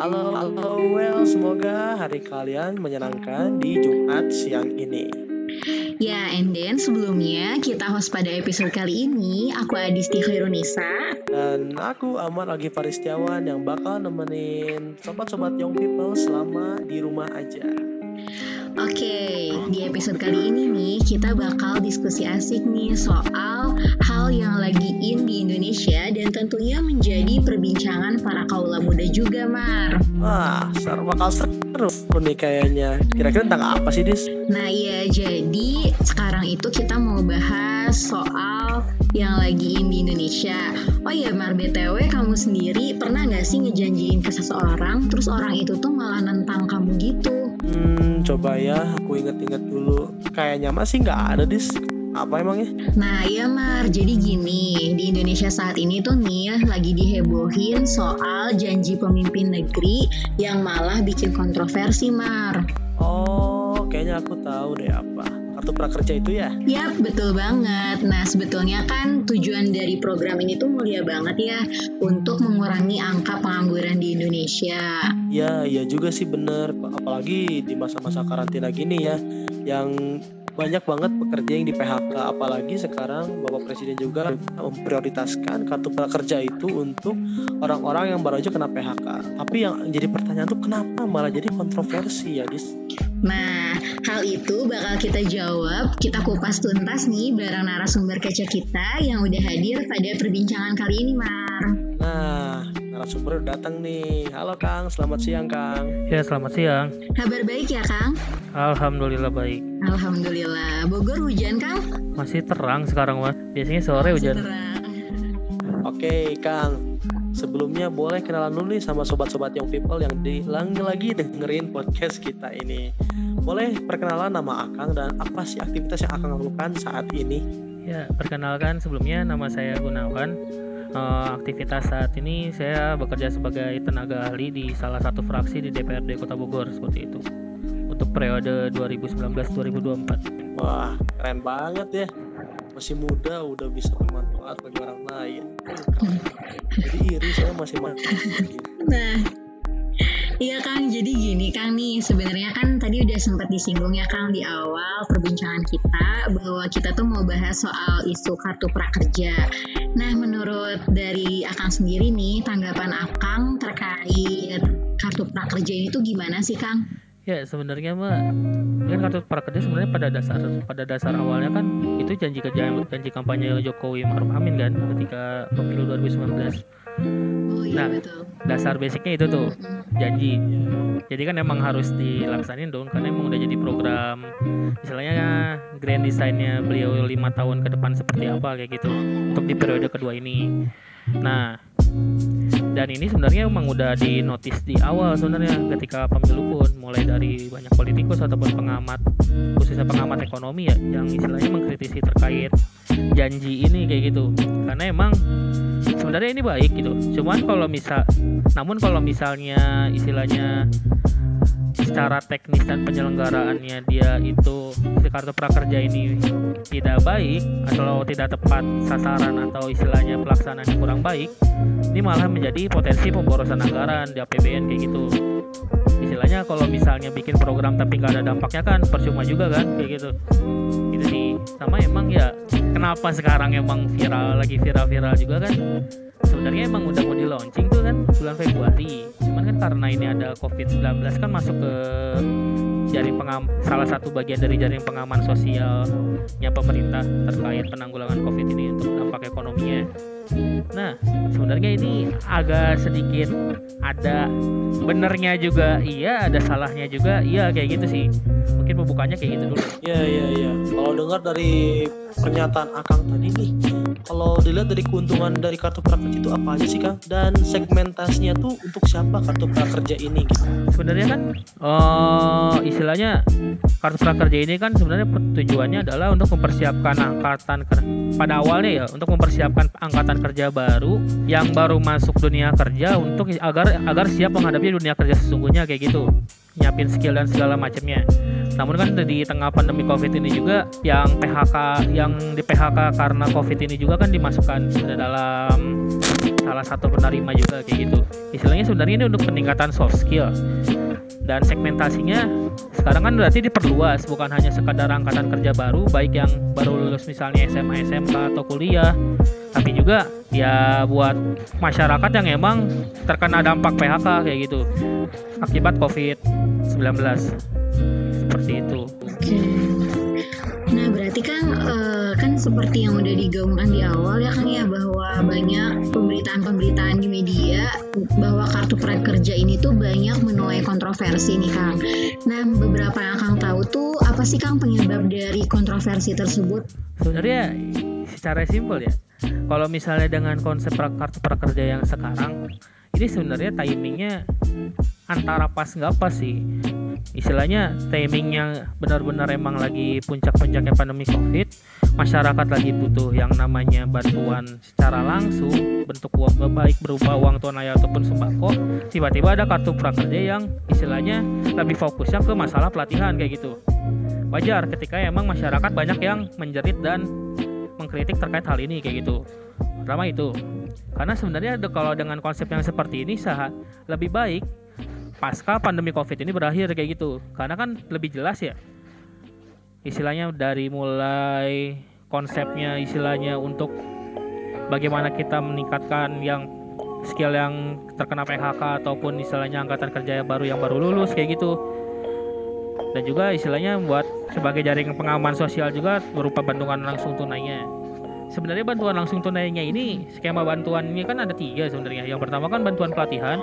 Halo, halo, well, semoga hari kalian menyenangkan di Jumat siang ini. Ya, and then sebelumnya kita host pada episode kali ini, aku Adisti Khairunisa. Dan aku Ahmad Lagi Faristiawan yang bakal nemenin sobat-sobat young people selama di rumah aja. Oke, di episode kali ini nih kita bakal diskusi asik nih soal hal yang lagi in di Indonesia dan tentunya menjadi perbincangan para kaula muda juga, Mar. Wah, seru bakal seru nih kayaknya. Kira-kira tentang apa sih, Dis? Nah, ya jadi sekarang itu kita mau bahas soal yang lagi in di Indonesia. Oh ya, Mar BTW kamu sendiri pernah nggak sih ngejanjiin ke seseorang terus orang itu tuh malah nentang kamu gitu? Hmm, coba ya, aku inget-inget dulu. Kayaknya masih nggak ada, Dis. Apa emangnya? Nah ya Mar, jadi gini, di Indonesia saat ini tuh nih lagi dihebohin soal janji pemimpin negeri yang malah bikin kontroversi Mar. Oh, kayaknya aku tahu deh apa. Kartu prakerja itu ya? Yap, betul banget. Nah, sebetulnya kan tujuan dari program ini tuh mulia banget ya untuk mengurangi angka pengangguran di Indonesia. Ya, iya juga sih bener. Apalagi di masa-masa karantina gini ya, yang banyak banget pekerja yang di PHK apalagi sekarang Bapak Presiden juga memprioritaskan kartu prakerja itu untuk orang-orang yang baru aja kena PHK tapi yang jadi pertanyaan tuh kenapa malah jadi kontroversi ya Dis Nah, hal itu bakal kita jawab, kita kupas tuntas nih bareng narasumber kece kita yang udah hadir pada perbincangan kali ini, Mar. Nah, narasumber udah datang nih. Halo Kang, selamat siang Kang. Ya, selamat siang. Kabar baik ya, Kang? Alhamdulillah baik. Alhamdulillah. Bogor hujan, Kang? Masih terang sekarang, Mas. Biasanya sore Masih hujan. terang. Oke, Kang. Sebelumnya boleh kenalan dulu nih sama sobat-sobat young people yang di lagi lagi dengerin podcast kita ini. Boleh perkenalan nama Akang dan apa sih aktivitas yang Akang lakukan saat ini? Ya, perkenalkan sebelumnya nama saya Gunawan. Eh, aktivitas saat ini saya bekerja sebagai tenaga ahli di salah satu fraksi di DPRD Kota Bogor seperti itu. Untuk periode 2019-2024. Wah, keren banget ya. Masih muda udah bisa bermanfaat bagi orang lain. Keren. Jadi iri saya masih masih. Nah, Iya Kang, jadi gini Kang nih, sebenarnya kan tadi udah sempat disinggung ya Kang di awal perbincangan kita bahwa kita tuh mau bahas soal isu kartu prakerja. Nah, menurut dari Akang sendiri nih, tanggapan Akang terkait kartu prakerja ini tuh gimana sih Kang? Ya, sebenarnya mah kan kartu prakerja sebenarnya pada dasar pada dasar awalnya kan itu janji kerja janji kampanye Jokowi Maruf Amin kan ketika pemilu 2019. Oh iya Nah. betul. Dasar basicnya itu tuh janji. Jadi kan emang harus dilaksanain dong karena emang udah jadi program istilahnya grand design-nya beliau lima tahun ke depan seperti apa kayak gitu untuk di periode kedua ini. Nah, dan ini sebenarnya emang udah di notice di awal sebenarnya ketika pemilu pun mulai dari banyak politikus ataupun pengamat khususnya pengamat ekonomi ya yang istilahnya mengkritisi terkait janji ini kayak gitu. Karena emang sebenarnya ini baik gitu. Cuman kalau misal namun kalau misalnya istilahnya secara teknis dan penyelenggaraannya dia itu si kartu prakerja ini tidak baik atau tidak tepat sasaran atau istilahnya pelaksanaannya kurang baik ini malah menjadi potensi pemborosan anggaran di APBN kayak gitu. Istilahnya kalau misalnya bikin program tapi nggak ada dampaknya kan percuma juga kan kayak gitu. Gitu sih. Sama emang ya kenapa sekarang emang viral lagi viral-viral juga kan? Sebenarnya emang udah mau di launching tuh kan bulan Februari. Cuman kan karena ini ada COVID-19 kan masuk ke jaring pengam salah satu bagian dari jaring pengaman sosialnya pemerintah terkait penanggulangan COVID ini untuk dampak ekonominya nah sebenarnya ini agak sedikit ada benernya juga. Iya ada salahnya juga. Iya kayak gitu sih. Mungkin pembukanya kayak gitu dulu. Iya iya iya. Kalau dengar dari pernyataan Akang tadi nih, kalau dilihat dari keuntungan dari kartu prakerja itu apa aja sih Kang? Dan segmentasinya tuh untuk siapa kartu prakerja ini gitu? sebenarnya kan eh istilahnya kartu prakerja ini kan sebenarnya tujuannya adalah untuk mempersiapkan angkatan ker- pada awalnya ya untuk mempersiapkan angkatan kerja baru yang baru masuk dunia kerja untuk agar agar siap menghadapi dunia kerja sesungguhnya kayak gitu nyiapin skill dan segala macamnya. Namun kan di tengah pandemi covid ini juga yang PHK yang di PHK karena covid ini juga kan dimasukkan ke dalam salah satu penerima juga kayak gitu. Istilahnya sebenarnya ini untuk peningkatan soft skill dan segmentasinya sekarang kan berarti diperluas bukan hanya sekadar angkatan kerja baru baik yang baru lulus misalnya SMA SMK atau kuliah tapi juga ya buat masyarakat yang emang terkena dampak PHK kayak gitu akibat COVID-19 seperti itu. Nah berarti kan eh, kan seperti yang udah digaungkan di awal ya kan ya bahwa banyak pemberitaan-pemberitaan di media bahwa kartu prakerja ini tuh banyak menuai kontroversi nih Kang. Nah beberapa yang Kang tahu tuh apa sih Kang penyebab dari kontroversi tersebut? Sebenarnya secara simpel ya. Kalau misalnya dengan konsep kartu prakerja yang sekarang, ini sebenarnya timingnya antara pas nggak pas sih. Istilahnya timingnya benar-benar emang lagi puncak-puncaknya pandemi COVID, masyarakat lagi butuh yang namanya bantuan secara langsung, bentuk uang baik berupa uang tunai ataupun sembako. Tiba-tiba ada kartu prakerja yang istilahnya lebih fokusnya ke masalah pelatihan kayak gitu. Wajar ketika emang masyarakat banyak yang menjerit dan mengkritik terkait hal ini kayak gitu. Pertama itu. Karena sebenarnya kalau dengan konsep yang seperti ini sah lebih baik pasca pandemi Covid ini berakhir kayak gitu. Karena kan lebih jelas ya. Istilahnya dari mulai konsepnya istilahnya untuk bagaimana kita meningkatkan yang skill yang terkena PHK ataupun istilahnya angkatan kerja yang baru yang baru lulus kayak gitu dan juga istilahnya buat sebagai jaring pengaman sosial juga berupa bantuan langsung tunainya. Sebenarnya bantuan langsung tunainya ini skema bantuannya kan ada tiga sebenarnya. Yang pertama kan bantuan pelatihan,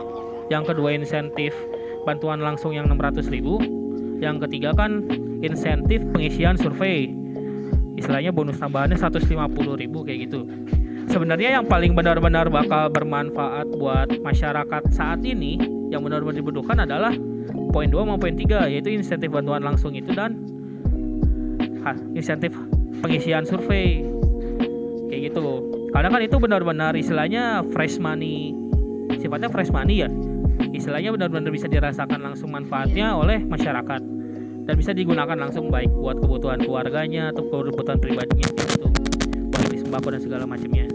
yang kedua insentif bantuan langsung yang 600.000 ribu, yang ketiga kan insentif pengisian survei. Istilahnya bonus tambahannya 150.000 ribu kayak gitu. Sebenarnya yang paling benar-benar bakal bermanfaat buat masyarakat saat ini yang benar-benar dibutuhkan adalah poin 2 maupun poin 3 yaitu insentif bantuan langsung itu dan ha, insentif pengisian survei. Kayak gitu. Karena kan itu benar-benar istilahnya fresh money. Sifatnya fresh money ya istilahnya benar-benar bisa dirasakan langsung manfaatnya oleh masyarakat. Dan bisa digunakan langsung baik buat kebutuhan keluarganya atau kebutuhan pribadinya gitu. Beli sembako dan segala macamnya.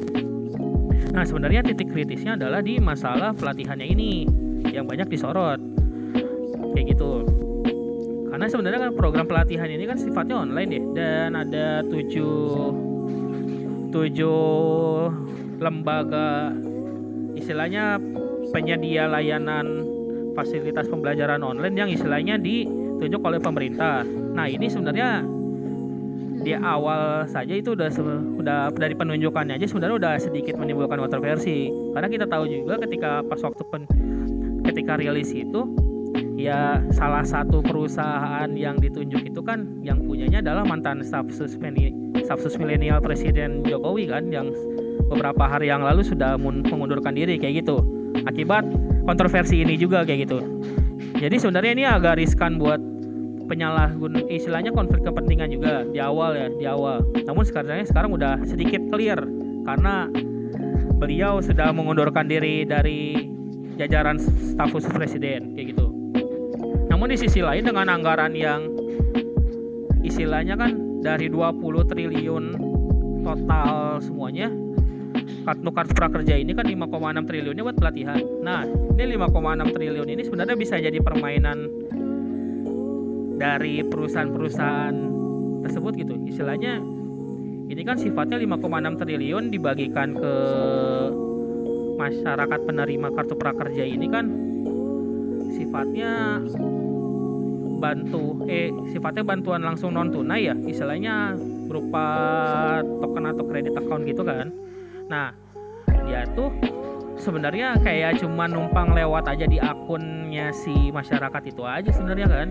Nah sebenarnya titik kritisnya adalah di masalah pelatihannya ini yang banyak disorot. Kayak gitu. Karena sebenarnya kan program pelatihan ini kan sifatnya online ya dan ada tujuh tujuh lembaga istilahnya penyedia layanan fasilitas pembelajaran online yang istilahnya ditunjuk oleh pemerintah. Nah ini sebenarnya di awal saja itu udah udah dari penunjukannya aja sebenarnya udah sedikit menimbulkan kontroversi karena kita tahu juga ketika pas waktu pen, ketika rilis itu ya salah satu perusahaan yang ditunjuk itu kan yang punyanya adalah mantan staf sus meni- staf sus milenial Presiden Jokowi kan yang beberapa hari yang lalu sudah mengundurkan diri kayak gitu akibat kontroversi ini juga kayak gitu. Jadi sebenarnya ini agak riskan buat penyalahgun istilahnya konflik kepentingan juga di awal ya di awal. Namun sekarang sekarang udah sedikit clear karena beliau sudah mengundurkan diri dari jajaran staf khusus presiden kayak gitu. Namun di sisi lain dengan anggaran yang istilahnya kan dari 20 triliun total semuanya kartu kartu prakerja ini kan 5,6 triliunnya buat pelatihan. Nah, ini 5,6 triliun ini sebenarnya bisa jadi permainan dari perusahaan-perusahaan tersebut gitu. Istilahnya ini kan sifatnya 5,6 triliun dibagikan ke masyarakat penerima kartu prakerja ini kan sifatnya bantu eh sifatnya bantuan langsung non tunai ya istilahnya berupa token atau kredit account gitu kan nah dia tuh sebenarnya kayak cuma numpang lewat aja di akunnya si masyarakat itu aja sebenarnya kan.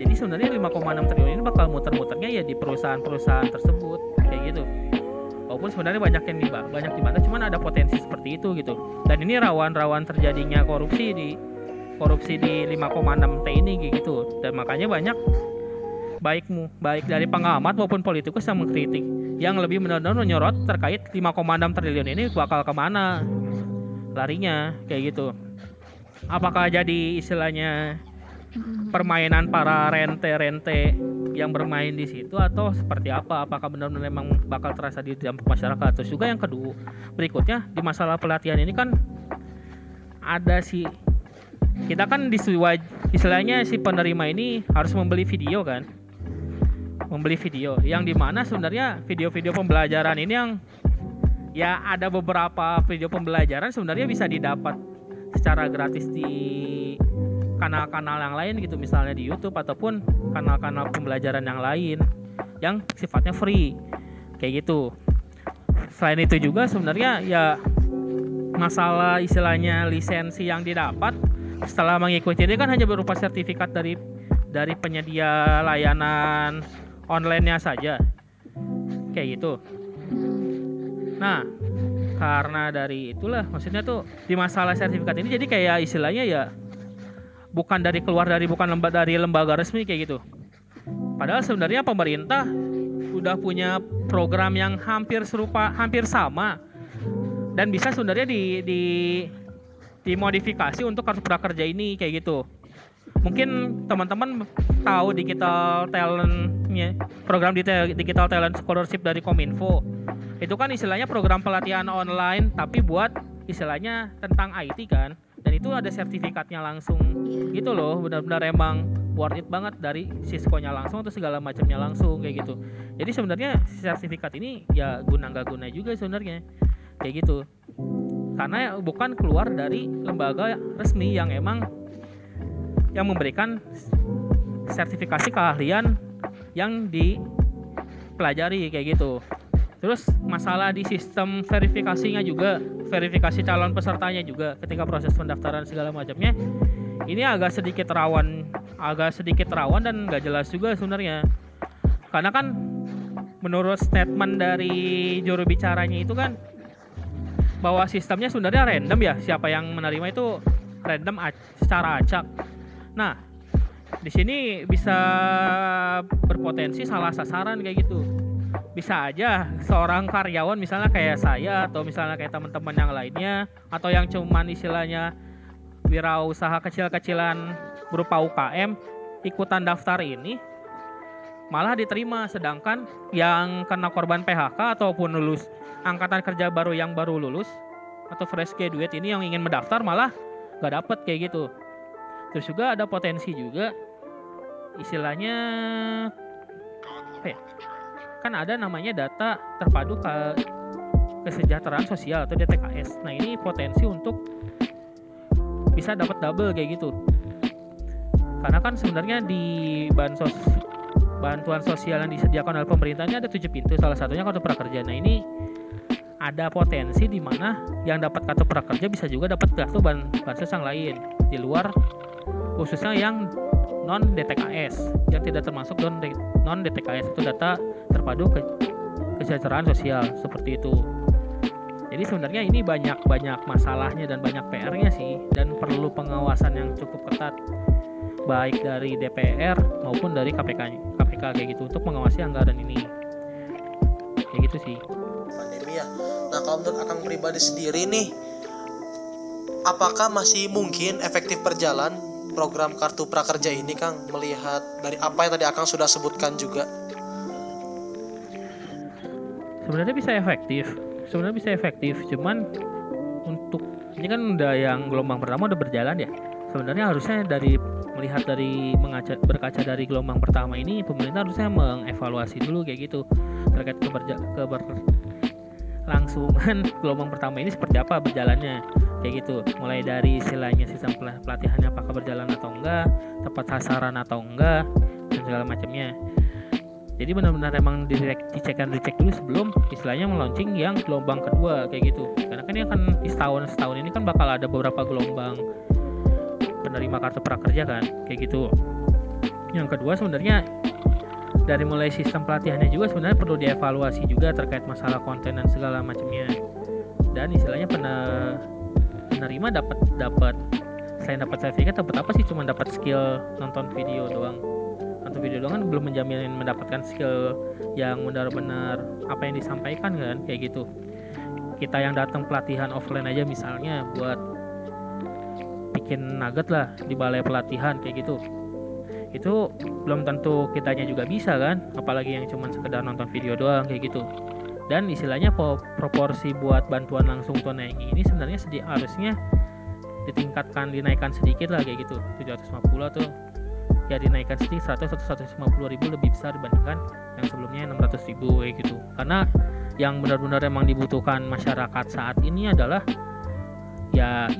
Jadi sebenarnya 5,6 triliun ini bakal muter-muternya ya di perusahaan-perusahaan tersebut kayak gitu. Walaupun sebenarnya banyak yang dibah banyak dibantah cuman ada potensi seperti itu gitu. Dan ini rawan-rawan terjadinya korupsi di korupsi di 5,6 T ini gitu. Dan makanya banyak baikmu baik dari pengamat maupun politikus yang mengkritik yang lebih benar-benar menyorot terkait 5,6 triliun ini bakal ke mana? Larinya kayak gitu. Apakah jadi istilahnya permainan para rente-rente yang bermain di situ atau seperti apa? Apakah benar-benar memang bakal terasa di dampak masyarakat? Terus juga yang kedua berikutnya di masalah pelatihan ini kan ada si kita kan disuai istilahnya si penerima ini harus membeli video kan membeli video. Yang di mana sebenarnya video-video pembelajaran ini yang ya ada beberapa video pembelajaran sebenarnya bisa didapat secara gratis di kanal-kanal yang lain gitu. Misalnya di YouTube ataupun kanal-kanal pembelajaran yang lain yang sifatnya free. Kayak gitu. Selain itu juga sebenarnya ya masalah istilahnya lisensi yang didapat setelah mengikuti ini kan hanya berupa sertifikat dari dari penyedia layanan online-nya saja kayak gitu nah karena dari itulah maksudnya tuh di masalah sertifikat ini jadi kayak istilahnya ya bukan dari keluar dari bukan lembaga dari lembaga resmi kayak gitu. Padahal sebenarnya pemerintah udah punya program yang hampir serupa, hampir sama dan bisa sebenarnya di, di dimodifikasi untuk kartu prakerja ini kayak gitu. Mungkin teman-teman tahu digital talentnya program digital talent scholarship dari Kominfo. Itu kan istilahnya program pelatihan online tapi buat istilahnya tentang IT kan. Dan itu ada sertifikatnya langsung. Gitu loh benar-benar emang worth it banget dari Cisco-nya langsung atau segala macamnya langsung kayak gitu. Jadi sebenarnya sertifikat ini ya guna nggak guna juga sebenarnya. Kayak gitu. Karena bukan keluar dari lembaga resmi yang emang yang memberikan sertifikasi keahlian yang dipelajari kayak gitu Terus masalah di sistem verifikasinya juga, verifikasi calon pesertanya juga ketika proses pendaftaran segala macamnya. Ini agak sedikit rawan, agak sedikit rawan dan nggak jelas juga sebenarnya. Karena kan menurut statement dari juru bicaranya itu kan bahwa sistemnya sebenarnya random ya, siapa yang menerima itu random secara acak. Nah, di sini bisa berpotensi salah sasaran kayak gitu. Bisa aja seorang karyawan misalnya kayak saya atau misalnya kayak teman-teman yang lainnya atau yang cuman istilahnya wirausaha kecil-kecilan berupa UKM ikutan daftar ini malah diterima. Sedangkan yang kena korban PHK ataupun lulus angkatan kerja baru yang baru lulus atau fresh graduate ini yang ingin mendaftar malah gak dapet kayak gitu terus juga ada potensi juga istilahnya apa ya kan ada namanya data terpadu ke kesejahteraan sosial atau DTKS. Nah ini potensi untuk bisa dapat double kayak gitu. Karena kan sebenarnya di bansos bantuan sosial yang disediakan oleh pemerintahnya ada tujuh pintu. Salah satunya kartu prakerja. Nah ini ada potensi di mana yang dapat kartu prakerja bisa juga dapat kartu ban bansos yang lain di luar khususnya yang non DTKS yang tidak termasuk non DTKS itu data terpadu ke kesejahteraan sosial seperti itu. Jadi sebenarnya ini banyak banyak masalahnya dan banyak PR-nya sih dan perlu pengawasan yang cukup ketat baik dari DPR maupun dari KPK KPK kayak gitu untuk mengawasi anggaran ini. Kayak gitu sih. Pandemi ya. Nah, kalau menurut Akang pribadi sendiri nih apakah masih mungkin efektif berjalan program kartu prakerja ini Kang melihat dari apa yang tadi Akang sudah sebutkan juga? sebenarnya bisa efektif sebenarnya bisa efektif cuman untuk ini kan udah yang gelombang pertama udah berjalan ya sebenarnya harusnya dari melihat dari mengaca, berkaca dari gelombang pertama ini pemerintah harusnya mengevaluasi dulu kayak gitu terkait keberja, keberlangsungan gelombang pertama ini seperti apa berjalannya? Kayak gitu. Mulai dari istilahnya sistem pelatihannya apakah berjalan atau enggak tepat sasaran atau enggak dan segala macamnya. Jadi benar-benar emang dicek dan dicek dulu sebelum istilahnya meluncing yang gelombang kedua kayak gitu. Karena kan ini kan di setahun setahun ini kan bakal ada beberapa gelombang penerima kartu prakerja kan kayak gitu. Yang kedua sebenarnya dari mulai sistem pelatihannya juga sebenarnya perlu dievaluasi juga terkait masalah konten dan segala macamnya. Dan istilahnya penerima dapat dapat selain dapat sertifikat dapat apa sih? Cuma dapat skill nonton video doang. Satu video doang kan belum menjamin mendapatkan skill yang benar-benar apa yang disampaikan kan kayak gitu. Kita yang datang pelatihan offline aja misalnya buat bikin nugget lah di balai pelatihan kayak gitu itu belum tentu kitanya juga bisa kan? Apalagi yang cuma sekedar nonton video doang kayak gitu. Dan istilahnya proporsi buat bantuan langsung tunai ini sebenarnya sedih harusnya ditingkatkan dinaikkan sedikit lah kayak gitu. 750 tuh. Ya dinaikkan sedikit 100 atau 150 ribu lebih besar dibandingkan yang sebelumnya 600 ribu kayak gitu. Karena yang benar-benar emang dibutuhkan masyarakat saat ini adalah ya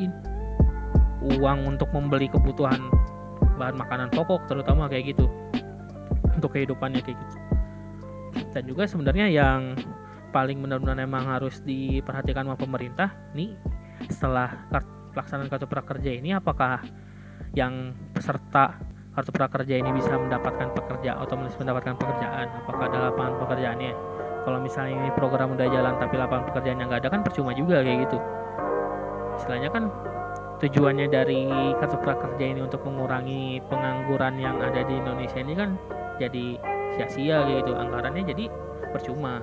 uang untuk membeli kebutuhan bahan makanan pokok terutama kayak gitu. Untuk kehidupannya kayak gitu. Dan juga sebenarnya yang paling benar-benar emang harus diperhatikan sama pemerintah nih setelah pelaksanaan kartu prakerja ini apakah yang peserta kartu prakerja ini bisa mendapatkan pekerja otomatis mendapatkan pekerjaan? Apakah ada lapangan pekerjaannya? Kalau misalnya ini program udah jalan tapi lapangan pekerjaan yang nggak ada kan percuma juga kayak gitu. Istilahnya kan tujuannya dari kartu prakerja ini untuk mengurangi pengangguran yang ada di Indonesia ini kan jadi sia-sia gitu anggarannya jadi percuma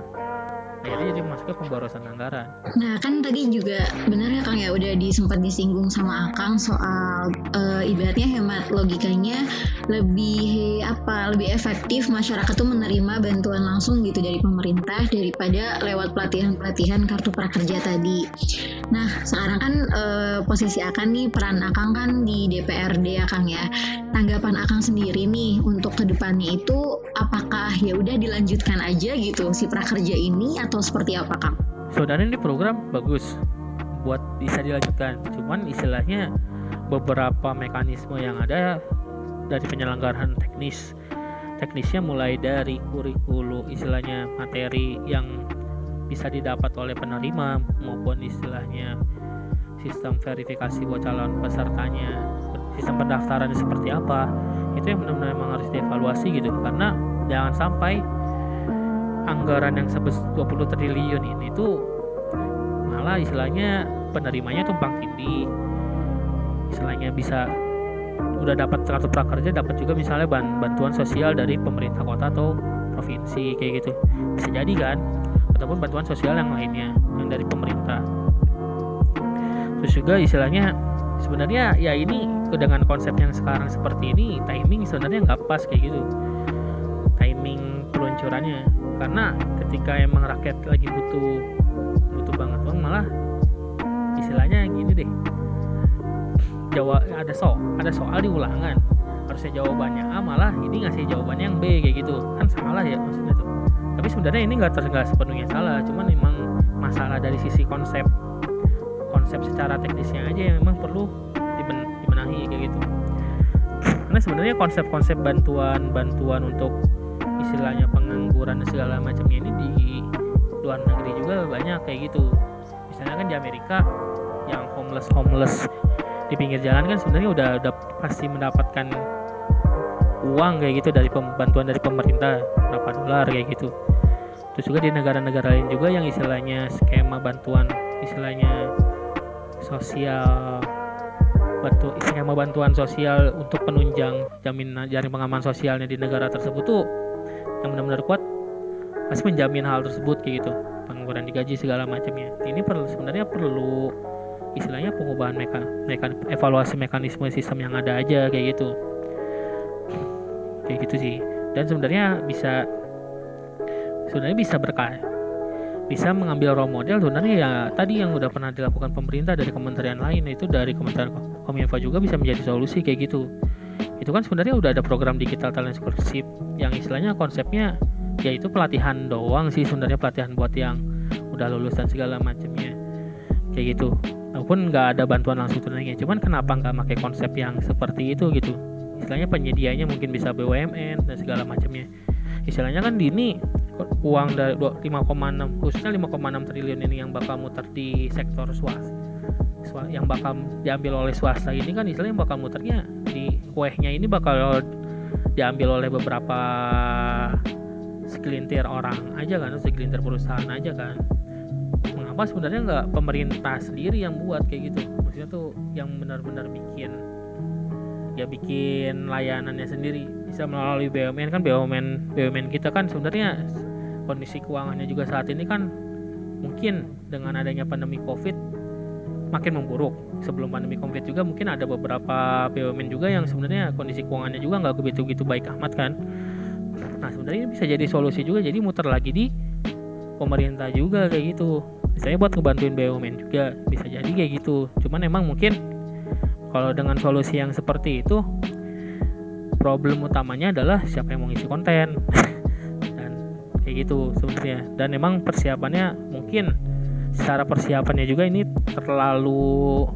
akhirnya jadi masuk ke pemborosan anggaran. Nah kan tadi juga benar ya Kang ya udah disempat disinggung sama Akang soal uh, ibaratnya hemat logikanya lebih apa lebih efektif masyarakat tuh menerima bantuan langsung gitu dari pemerintah daripada lewat pelatihan-pelatihan kartu prakerja tadi. Nah sekarang kan uh, posisi Akang nih peran Akang kan di DPRD ya Kang ya. Tanggapan Akang sendiri nih untuk ke depannya itu apakah ya udah dilanjutkan aja gitu si prakerja ini atau seperti apa Kang? Sebenarnya ini program bagus buat bisa dilanjutkan. Cuman istilahnya beberapa mekanisme yang ada dari penyelenggaraan teknis teknisnya mulai dari kurikulum istilahnya materi yang bisa didapat oleh penerima maupun istilahnya sistem verifikasi buat calon pesertanya sistem pendaftaran seperti apa itu yang benar-benar memang harus dievaluasi gitu karena jangan sampai anggaran yang sebesar 20 triliun ini tuh malah istilahnya penerimanya tumpang tindih. Istilahnya bisa udah dapat kartu prakerja dapat juga misalnya bantuan sosial dari pemerintah kota atau provinsi kayak gitu. Bisa jadi kan? Ataupun bantuan sosial yang lainnya yang dari pemerintah. Terus juga istilahnya sebenarnya ya ini dengan konsep yang sekarang seperti ini timing sebenarnya nggak pas kayak gitu. Timing peluncurannya karena ketika emang rakyat lagi butuh butuh banget uang malah istilahnya gini deh. Jawab ada so ada soal di ulangan harusnya jawabannya A malah ini ngasih jawabannya yang B kayak gitu. Kan salah ya maksudnya tuh. Tapi sebenarnya ini nggak nggak sepenuhnya salah. Cuman memang masalah dari sisi konsep konsep secara teknisnya aja yang memang perlu diben, dibenahi kayak gitu. Karena sebenarnya konsep-konsep bantuan bantuan untuk istilahnya pengangguran segala macamnya ini di luar negeri juga banyak kayak gitu. Misalnya kan di Amerika yang homeless homeless di pinggir jalan kan sebenarnya udah udah pasti mendapatkan uang kayak gitu dari bantuan dari pemerintah berapa dolar kayak gitu. Terus juga di negara-negara lain juga yang istilahnya skema bantuan istilahnya sosial bantu skema bantuan sosial untuk penunjang jaminan jaring pengaman sosialnya di negara tersebut tuh yang benar-benar kuat pasti menjamin hal tersebut kayak gitu. Pengangguran digaji segala macamnya. Ini perlu sebenarnya perlu istilahnya pengubahan meka, meka evaluasi mekanisme sistem yang ada aja kayak gitu. Kayak gitu sih. Dan sebenarnya bisa sebenarnya bisa berkah bisa mengambil role model. Sebenarnya ya tadi yang udah pernah dilakukan pemerintah dari kementerian lain itu dari kementerian kominfo juga bisa menjadi solusi kayak gitu itu kan sebenarnya udah ada program digital talent scholarship yang istilahnya konsepnya yaitu pelatihan doang sih sebenarnya pelatihan buat yang udah lulus dan segala macamnya kayak gitu. Walaupun nggak ada bantuan langsung tunainya cuman kenapa nggak pakai konsep yang seperti itu gitu? Istilahnya penyedianya mungkin bisa BUMN dan segala macamnya istilahnya kan di ini uang dari 5,6 khususnya 5,6 triliun ini yang bakal muter di sektor swasta yang bakal diambil oleh swasta ini kan istilahnya bakal muternya di kuehnya ini bakal diambil oleh beberapa segelintir orang aja kan segelintir perusahaan aja kan. Mengapa sebenarnya nggak pemerintah sendiri yang buat kayak gitu? Maksudnya tuh yang benar-benar bikin ya bikin layanannya sendiri. Bisa melalui BUMN kan BUMN BUMN kita kan sebenarnya kondisi keuangannya juga saat ini kan mungkin dengan adanya pandemi COVID makin memburuk. Sebelum pandemi covid juga mungkin ada beberapa BUMN juga yang sebenarnya kondisi keuangannya juga nggak begitu gitu baik amat kan. Nah sebenarnya bisa jadi solusi juga jadi muter lagi di pemerintah juga kayak gitu. Saya buat ngebantuin BUMN juga bisa jadi kayak gitu. Cuman emang mungkin kalau dengan solusi yang seperti itu problem utamanya adalah siapa yang mau ngisi konten. Dan kayak gitu sebenarnya. Dan emang persiapannya mungkin secara persiapannya juga ini terlalu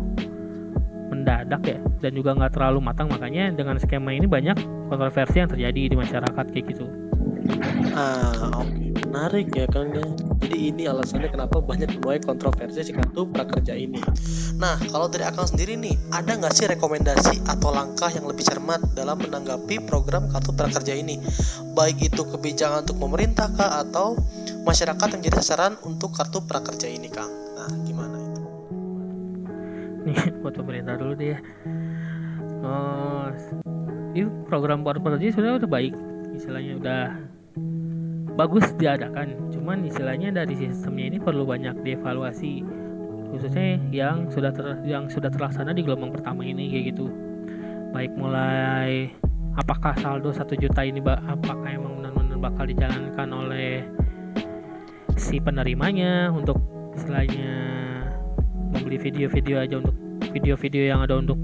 mendadak ya dan juga nggak terlalu matang makanya dengan skema ini banyak kontroversi yang terjadi di masyarakat kayak gitu. Ah, oke. Okay. Menarik ya Kang ya. Jadi ini alasannya kenapa banyak menuai kontroversi si kartu prakerja ini. Nah, kalau dari Akang sendiri nih, ada nggak sih rekomendasi atau langkah yang lebih cermat dalam menanggapi program kartu prakerja ini? Baik itu kebijakan untuk pemerintah kah atau masyarakat yang jadi sasaran untuk kartu prakerja ini, Kang? Nah, gimana itu? Nih, buat pemerintah dulu deh ya. Oh, ini program kartu prakerja sebenarnya udah baik, istilahnya udah bagus diadakan. Cuman istilahnya dari sistemnya ini perlu banyak dievaluasi, khususnya yang sudah ter, yang sudah terlaksana di gelombang pertama ini kayak gitu. Baik mulai apakah saldo satu juta ini apakah emang benar-benar bakal dijalankan oleh si penerimanya untuk istilahnya membeli video-video aja untuk video-video yang ada untuk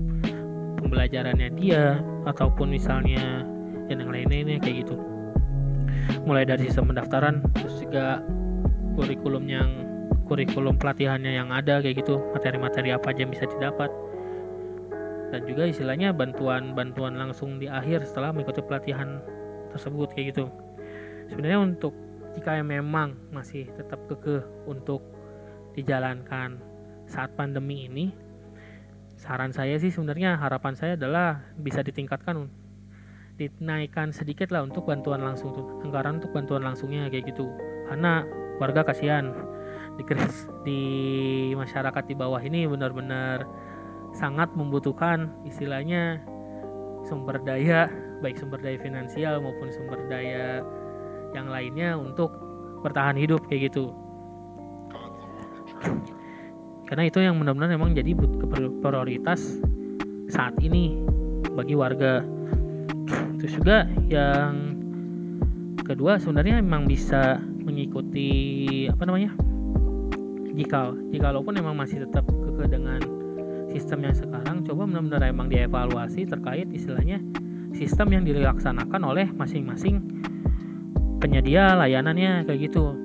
pembelajarannya dia ataupun misalnya yang lain-lainnya kayak gitu mulai dari sistem pendaftaran terus juga kurikulum yang kurikulum pelatihannya yang ada kayak gitu. Materi-materi apa aja yang bisa didapat. Dan juga istilahnya bantuan-bantuan langsung di akhir setelah mengikuti pelatihan tersebut kayak gitu. Sebenarnya untuk jika memang masih tetap kekeh untuk dijalankan saat pandemi ini saran saya sih sebenarnya harapan saya adalah bisa ditingkatkan dinaikkan sedikit lah untuk bantuan langsung tuh anggaran untuk bantuan langsungnya kayak gitu. Karena warga kasihan. Di di masyarakat di bawah ini benar-benar sangat membutuhkan istilahnya sumber daya baik sumber daya finansial maupun sumber daya yang lainnya untuk bertahan hidup kayak gitu. Karena itu yang benar-benar memang jadi prioritas saat ini bagi warga terus juga yang kedua sebenarnya memang bisa mengikuti apa namanya jika jika walaupun memang masih tetap keke dengan sistem yang sekarang coba benar-benar emang dievaluasi terkait istilahnya sistem yang dilaksanakan oleh masing-masing penyedia layanannya kayak gitu.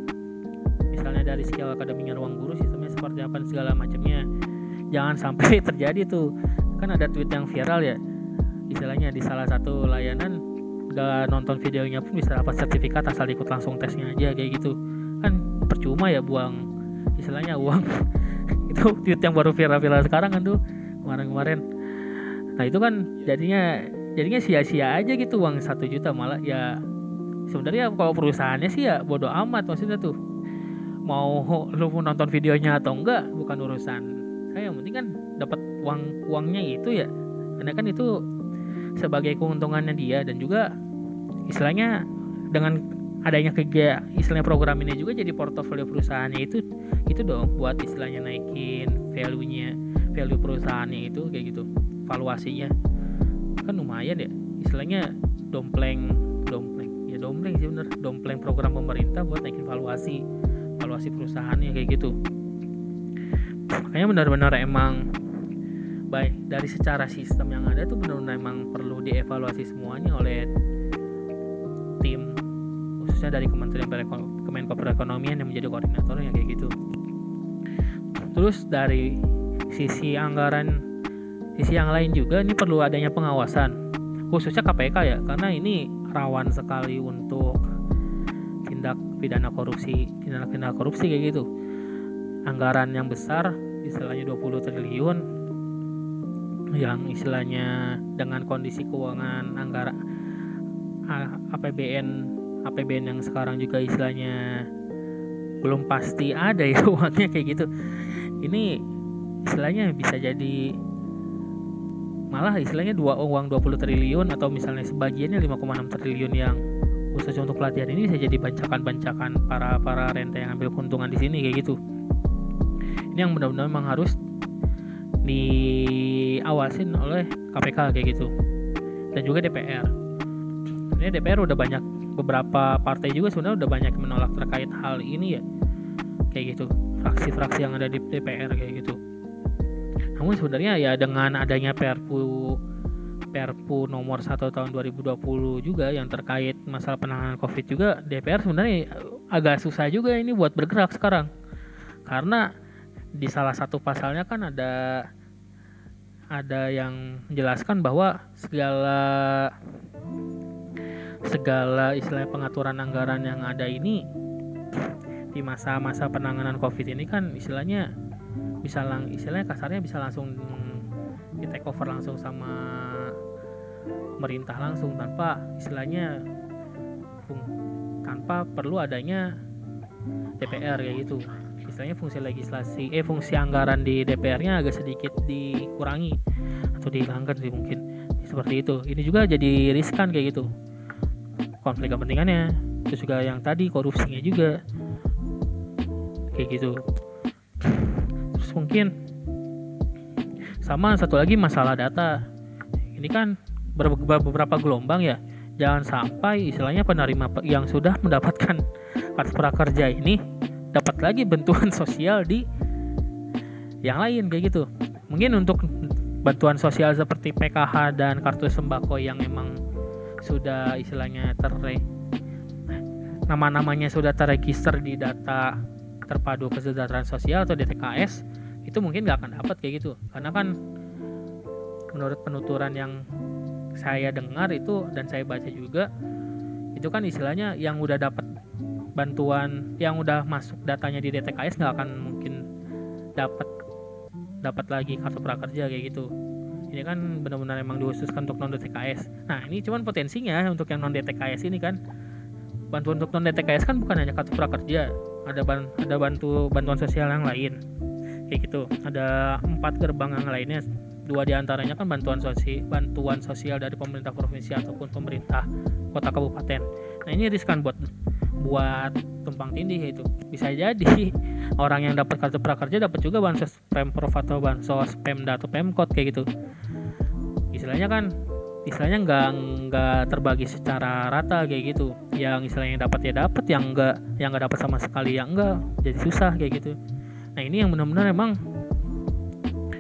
Misalnya dari skill akademinya ruang guru sistemnya seperti apa segala macamnya. Jangan sampai terjadi tuh. Kan ada tweet yang viral ya istilahnya di salah satu layanan gak nonton videonya pun bisa dapat sertifikat asal ikut langsung tesnya aja kayak gitu. Kan percuma ya buang istilahnya uang. Itu tweet yang baru viral-viral sekarang kan tuh kemarin-kemarin. Nah itu kan jadinya jadinya sia-sia aja gitu uang satu juta malah. Ya sebenarnya kalau perusahaannya sih ya bodoh amat maksudnya tuh. Mau lu mau nonton videonya atau enggak bukan urusan saya. Yang penting kan dapat uang uangnya itu ya. Karena kan itu sebagai keuntungannya dia dan juga istilahnya dengan adanya kerja istilahnya program ini juga jadi portofolio perusahaannya itu itu dong buat istilahnya naikin value-nya value perusahaannya itu kayak gitu valuasinya. Kan lumayan ya istilahnya dompleng dompleng ya dompleng sih bener dompleng program pemerintah buat naikin valuasi valuasi perusahaannya kayak gitu. Makanya benar-benar emang baik dari secara sistem yang ada tuh benar-benar emang perlu dievaluasi semuanya oleh tim khususnya dari Kementerian Kemenko Perekonomian yang menjadi koordinatornya kayak gitu. Terus dari sisi anggaran sisi yang lain juga ini perlu adanya pengawasan khususnya KPK ya karena ini rawan sekali untuk tindak pidana korupsi tindak pidana korupsi kayak gitu. Anggaran yang besar istilahnya 20 triliun yang istilahnya dengan kondisi keuangan anggaran APBN APBN yang sekarang juga istilahnya belum pasti ada ya uangnya kayak gitu. Ini istilahnya bisa jadi malah istilahnya dua uang 20 triliun atau misalnya sebagiannya 5,6 triliun yang khususnya untuk pelatihan ini bisa jadi bancakan-bancakan para para rente yang ambil keuntungan di sini kayak gitu. Ini yang benar-benar memang harus diawasin oleh KPK kayak gitu. Dan juga DPR ini DPR udah banyak beberapa partai juga sebenarnya udah banyak menolak terkait hal ini ya. Kayak gitu. Fraksi-fraksi yang ada di DPR kayak gitu. Namun sebenarnya ya dengan adanya Perpu Perpu nomor 1 tahun 2020 juga yang terkait masalah penanganan Covid juga DPR sebenarnya agak susah juga ini buat bergerak sekarang. Karena di salah satu pasalnya kan ada ada yang menjelaskan bahwa segala segala istilah pengaturan anggaran yang ada ini di masa-masa penanganan covid ini kan istilahnya bisa lang istilahnya kasarnya bisa langsung di take over langsung sama pemerintah langsung tanpa istilahnya tanpa perlu adanya DPR kayak gitu istilahnya fungsi legislasi eh fungsi anggaran di DPR-nya agak sedikit dikurangi atau dihilangkan sih mungkin. Seperti itu. Ini juga jadi riskan kayak gitu. Konflik kepentingannya. Terus juga yang tadi korupsinya juga. Kayak gitu. Terus mungkin sama satu lagi masalah data. Ini kan beberapa gelombang ya. Jangan sampai istilahnya penerima yang sudah mendapatkan kartu prakerja ini dapat lagi bantuan sosial di yang lain kayak gitu. Mungkin untuk bantuan sosial seperti PKH dan kartu sembako yang emang sudah istilahnya ter nama-namanya sudah terregister di data terpadu kesejahteraan sosial atau DTKS itu mungkin nggak akan dapat kayak gitu. Karena kan menurut penuturan yang saya dengar itu dan saya baca juga itu kan istilahnya yang udah dapat bantuan yang udah masuk datanya di DTKS nggak akan mungkin dapat dapat lagi kartu prakerja kayak gitu. Ini kan benar-benar emang dikhususkan untuk non DTKS nah ini cuman potensinya untuk yang non DTKS ini kan. Bantuan untuk non DTKS kan bukan hanya kartu prakerja ada ban ada bantu bantuan sosial yang lain. Kayak gitu. Ada empat gerbang yang lainnya. Dua di antaranya kan bantuan sosial bantuan sosial dari pemerintah provinsi ataupun pemerintah kota kabupaten. Nah ini riskan buat buat tumpang tindih itu bisa jadi orang yang dapat kartu prakerja dapat juga bansos pemprov atau bansos pemda atau pemkot kayak gitu. Istilahnya kan istilahnya nggak nggak terbagi secara rata kayak gitu. Yang istilahnya dapat ya dapat yang enggak yang nggak dapat sama sekali yang enggak jadi susah kayak gitu. Nah ini yang benar-benar emang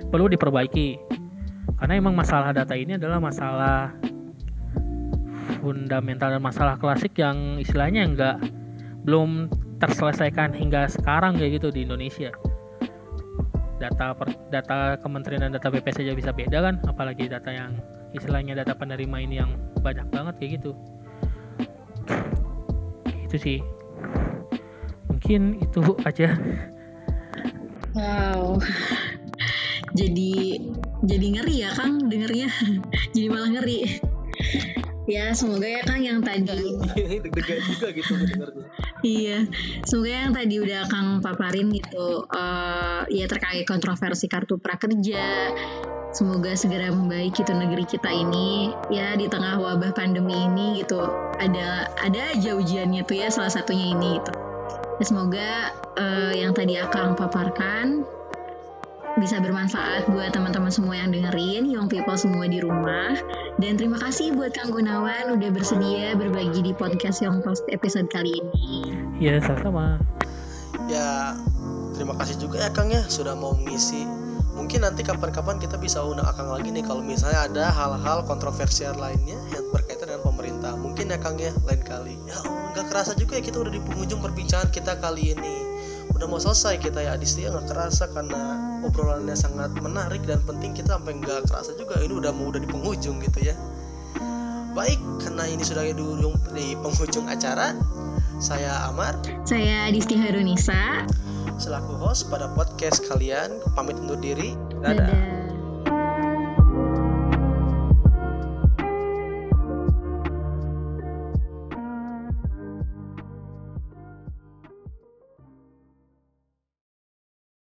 perlu diperbaiki. Karena emang masalah data ini adalah masalah fundamental dan masalah klasik yang istilahnya nggak belum terselesaikan hingga sekarang kayak gitu di Indonesia. Data per, data kementerian dan data BPS saja bisa beda kan apalagi data yang istilahnya data penerima ini yang banyak banget kayak gitu. Itu sih. Mungkin itu aja. Wow. Jadi jadi ngeri ya Kang dengernya. Jadi malah ngeri ya semoga ya Kang yang tadi. Deg-degan juga gitu dengarnya iya semoga yang tadi udah Kang paparin gitu. Uh, ya terkait kontroversi kartu prakerja. Semoga segera membaik gitu negeri kita ini. Ya di tengah wabah pandemi ini gitu. Ada ada aja ujiannya tuh ya salah satunya ini gitu. Ya, semoga uh, yang tadi Akang paparkan bisa bermanfaat buat teman-teman semua yang dengerin, young people semua di rumah. Dan terima kasih buat Kang Gunawan udah bersedia berbagi di podcast Young Post episode kali ini. Ya, sama-sama. Ya, terima kasih juga ya Kang ya sudah mau mengisi. Mungkin nanti kapan-kapan kita bisa undang Akang lagi nih kalau misalnya ada hal-hal kontroversial lainnya yang berkaitan dengan pemerintah. Mungkin ya Kang ya lain kali. Ya, nggak kerasa juga ya kita udah di penghujung perbincangan kita kali ini udah mau selesai kita ya. Adis ya nggak kerasa karena obrolannya sangat menarik dan penting. Kita sampai nggak kerasa juga ini udah mau udah di penghujung gitu ya. Baik karena ini sudah di, di penghujung acara saya Amar. Saya Adisti Harunisa. Selaku host pada podcast kalian pamit undur diri. Dadah, dadah.